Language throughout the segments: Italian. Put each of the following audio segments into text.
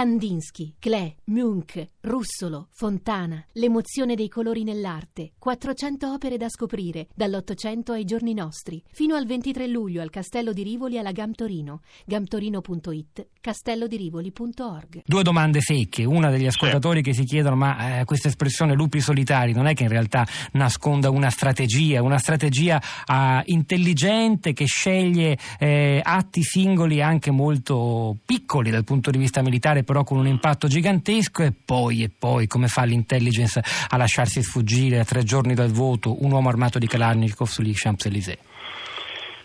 Kandinsky, Klee, Munch, Russolo, Fontana, l'emozione dei colori nell'arte, 400 opere da scoprire, dall'Ottocento ai giorni nostri, fino al 23 luglio al Castello di Rivoli alla Gam Torino, gamtorino.it, castellodirivoli.org. Due domande secche, una degli ascoltatori che si chiedono ma eh, questa espressione lupi solitari non è che in realtà nasconda una strategia, una strategia eh, intelligente che sceglie eh, atti singoli anche molto piccoli dal punto di vista militare però con un impatto gigantesco e poi, e poi come fa l'intelligence a lasciarsi sfuggire a tre giorni dal voto un uomo armato di Kalashnikov sugli Champs-Élysées?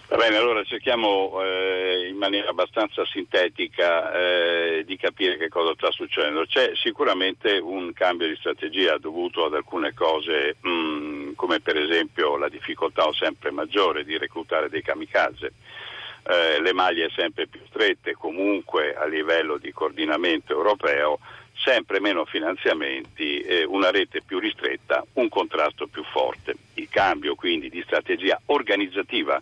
Va bene, allora cerchiamo eh, in maniera abbastanza sintetica eh, di capire che cosa sta succedendo. C'è sicuramente un cambio di strategia dovuto ad alcune cose, mh, mm, come per esempio la difficoltà sempre maggiore di reclutare dei kamikaze eh, le maglie sempre più strette, comunque a livello di coordinamento europeo, sempre meno finanziamenti, eh, una rete più ristretta, un contrasto più forte. Il cambio quindi di strategia organizzativa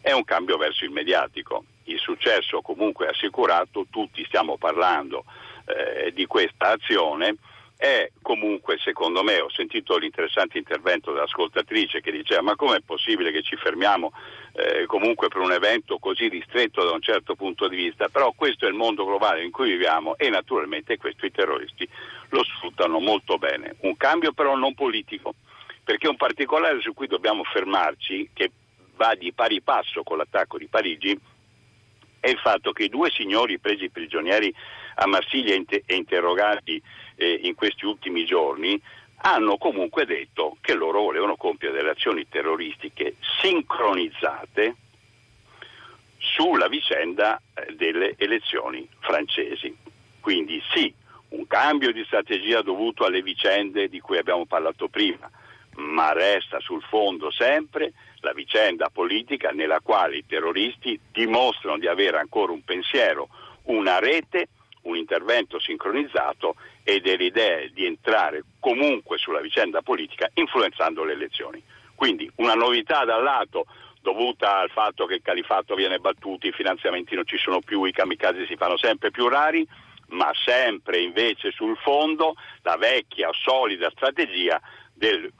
è un cambio verso il mediatico. Il successo comunque assicurato, tutti stiamo parlando eh, di questa azione è comunque, secondo me, ho sentito l'interessante intervento dell'ascoltatrice che diceva ma com'è possibile che ci fermiamo eh, comunque per un evento così ristretto da un certo punto di vista, però questo è il mondo globale in cui viviamo e naturalmente questo i terroristi lo sfruttano molto bene. Un cambio però non politico, perché un particolare su cui dobbiamo fermarci, che va di pari passo con l'attacco di Parigi, è il fatto che i due signori presi prigionieri a Marsiglia e interrogati eh, in questi ultimi giorni hanno comunque detto che loro volevano compiere delle azioni terroristiche sincronizzate sulla vicenda eh, delle elezioni francesi. Quindi sì, un cambio di strategia dovuto alle vicende di cui abbiamo parlato prima, ma resta sul fondo sempre la vicenda politica nella quale i terroristi dimostrano di avere ancora un pensiero, una rete un intervento sincronizzato e delle idee di entrare comunque sulla vicenda politica influenzando le elezioni. Quindi una novità dal lato dovuta al fatto che il califato viene battuto, i finanziamenti non ci sono più, i kamikaze si fanno sempre più rari, ma sempre invece sul fondo la vecchia solida strategia del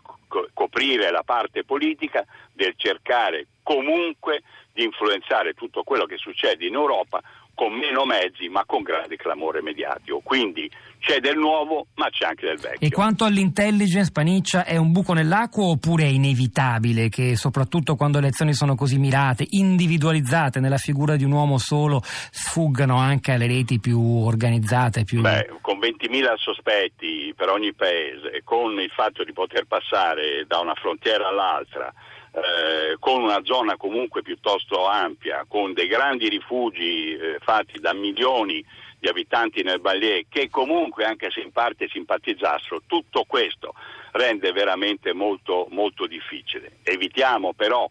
coprire la parte politica, del cercare comunque di influenzare tutto quello che succede in Europa con meno mezzi ma con grande clamore mediatico. Quindi c'è del nuovo ma c'è anche del vecchio. E quanto all'intelligence, Paniccia, è un buco nell'acqua oppure è inevitabile che soprattutto quando le azioni sono così mirate, individualizzate nella figura di un uomo solo, sfuggano anche alle reti più organizzate? Più... Beh, con 20.000 sospetti per ogni paese, con il fatto di poter passare da una frontiera all'altra, eh, con una zona comunque piuttosto ampia, con dei grandi rifugi eh, fatti da milioni di abitanti nel Ballier che comunque anche se in parte simpatizzassero, tutto questo rende veramente molto, molto difficile. Evitiamo però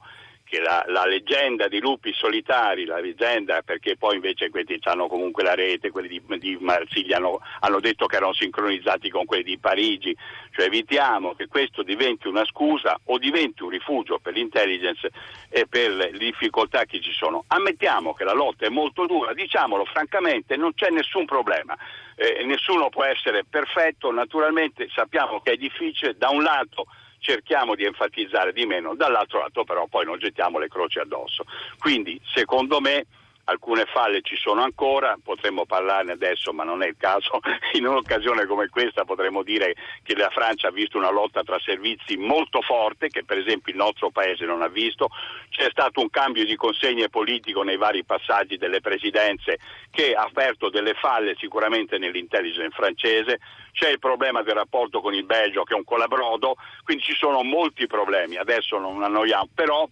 che la, la, leggenda di lupi solitari, la leggenda perché poi invece questi hanno comunque la rete, quelli di, di Marsiglia hanno, hanno, detto che erano sincronizzati con quelli di Parigi, cioè evitiamo che questo diventi una scusa o diventi un rifugio per l'intelligence e per le difficoltà che ci sono. Ammettiamo che la lotta è molto dura, diciamolo francamente, non c'è nessun problema, eh, nessuno può essere perfetto, naturalmente sappiamo che è difficile, da un lato cerchiamo di enfatizzare di meno, dall'altro lato però poi non gettiamo le croci addosso. Quindi secondo me alcune falle ci sono ancora, potremmo parlarne adesso ma non è il caso, in un'occasione come questa potremmo dire che la Francia ha visto una lotta tra servizi molto forte che per esempio il nostro paese non ha visto, c'è stato un cambio di consegne politico nei vari passaggi delle presidenze che ha aperto delle falle sicuramente nell'intelligence francese, c'è il problema del rapporto con il Belgio che è un colabrodo, quindi ci sono molti problemi, adesso non annoiamo, però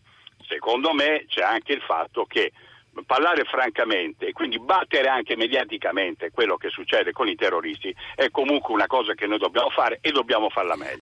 secondo me c'è anche il fatto che parlare francamente e quindi battere anche mediaticamente quello che succede con i terroristi è comunque una cosa che noi dobbiamo fare e dobbiamo farla meglio.